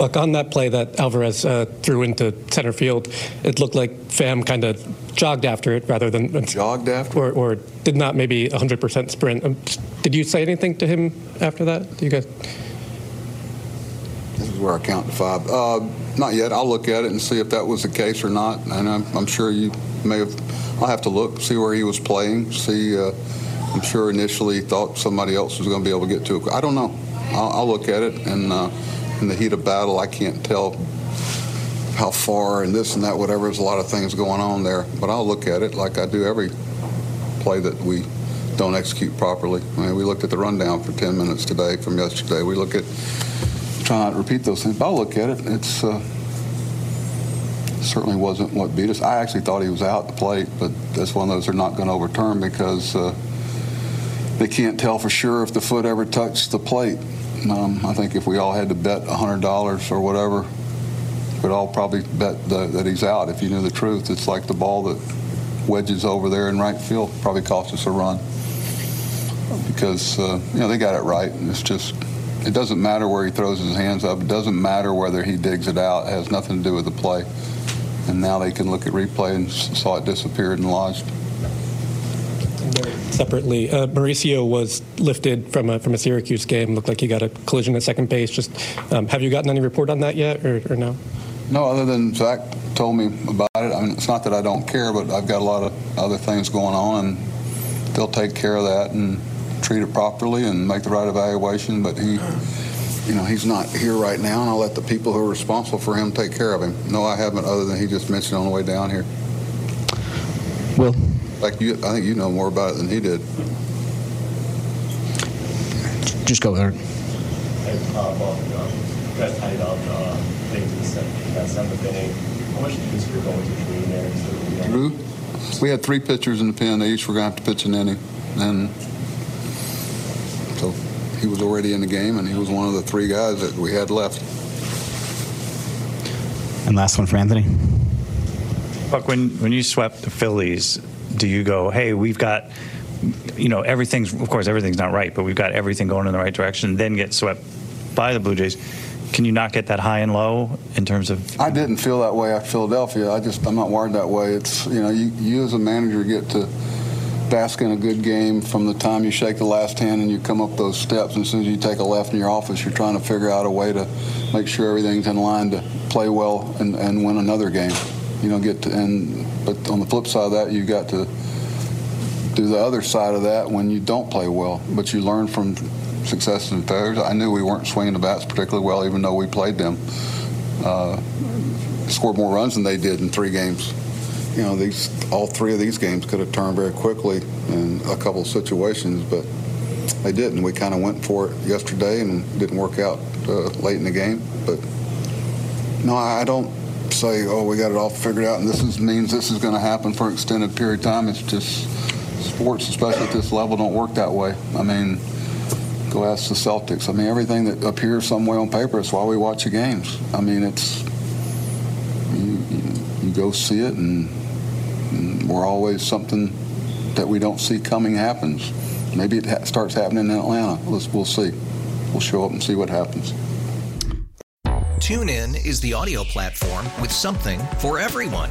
Look, on that play that Alvarez uh, threw into center field, it looked like Pham kind of jogged after it rather than jogged after, or, or did not maybe 100% sprint. Um, did you say anything to him after that? Do you guys? This is where I count to five. Uh, not yet. I'll look at it and see if that was the case or not. And I'm, I'm sure you may have. I'll have to look, see where he was playing, see. Uh, I'm sure initially thought somebody else was going to be able to get to it. I don't know. I'll, I'll look at it and. Uh, in the heat of battle, I can't tell how far and this and that, whatever. There's a lot of things going on there. But I'll look at it like I do every play that we don't execute properly. I mean, we looked at the rundown for 10 minutes today from yesterday. We look at, try not to repeat those things, but I'll look at it. It's uh, certainly wasn't what beat us. I actually thought he was out the plate, but that's one of those they're not going to overturn because uh, they can't tell for sure if the foot ever touched the plate. Um, I think if we all had to bet $100 or whatever, we'd all probably bet the, that he's out if you knew the truth. It's like the ball that wedges over there in right field probably cost us a run because uh, you know they got it right. And it's just it doesn't matter where he throws his hands up. It doesn't matter whether he digs it out. It has nothing to do with the play. And now they can look at replay and saw it disappeared and lodged separately. Uh, Mauricio was lifted from a from a Syracuse game. Looked like he got a collision at second base. Just um, have you gotten any report on that yet, or, or, no? No, other than Zach told me about it. I mean, it's not that I don't care, but I've got a lot of other things going on, and they'll take care of that and treat it properly and make the right evaluation. But he. You know, he's not here right now, and I'll let the people who are responsible for him take care of him. No, I haven't, other than he just mentioned on the way down here. Well, like you, I think you know more about it than he did. Just go, Eric. Hey, uh, well, um, you guys tied up uh, things in that seventh inning. How much do you going to Drew there? Drew? We had three pitchers in the pen. They each were going to have to pitch an inning. And so he was already in the game, and he was one of the three guys that we had left. And last one for Anthony. Buck, when, when you swept the Phillies, do you go, hey, we've got, you know, everything's, of course, everything's not right, but we've got everything going in the right direction, then get swept by the Blue Jays? Can you not get that high and low in terms of? I didn't feel that way at Philadelphia. I just, I'm not wired that way. It's, you know, you, you as a manager get to bask in a good game from the time you shake the last hand and you come up those steps. And as soon as you take a left in your office, you're trying to figure out a way to make sure everything's in line to play well and, and win another game. You know, get to, and but on the flip side of that, you've got to do the other side of that when you don't play well. But you learn from successes and failures. I knew we weren't swinging the bats particularly well, even though we played them. Uh, scored more runs than they did in three games. You know, these all three of these games could have turned very quickly in a couple of situations, but they didn't. We kind of went for it yesterday and didn't work out uh, late in the game. But no, I don't say, oh, we got it all figured out, and this is, means this is going to happen for an extended period of time. It's just sports, especially at this level, don't work that way. I mean, go ask the Celtics. I mean, everything that appears some way on paper is why we watch the games. I mean, it's you, you, you go see it, and, and, we're always something that we don't see coming happens. Maybe it ha- starts happening in Atlanta. Let's, we'll see. We'll show up and see what happens. TuneIn is the audio platform with something for everyone.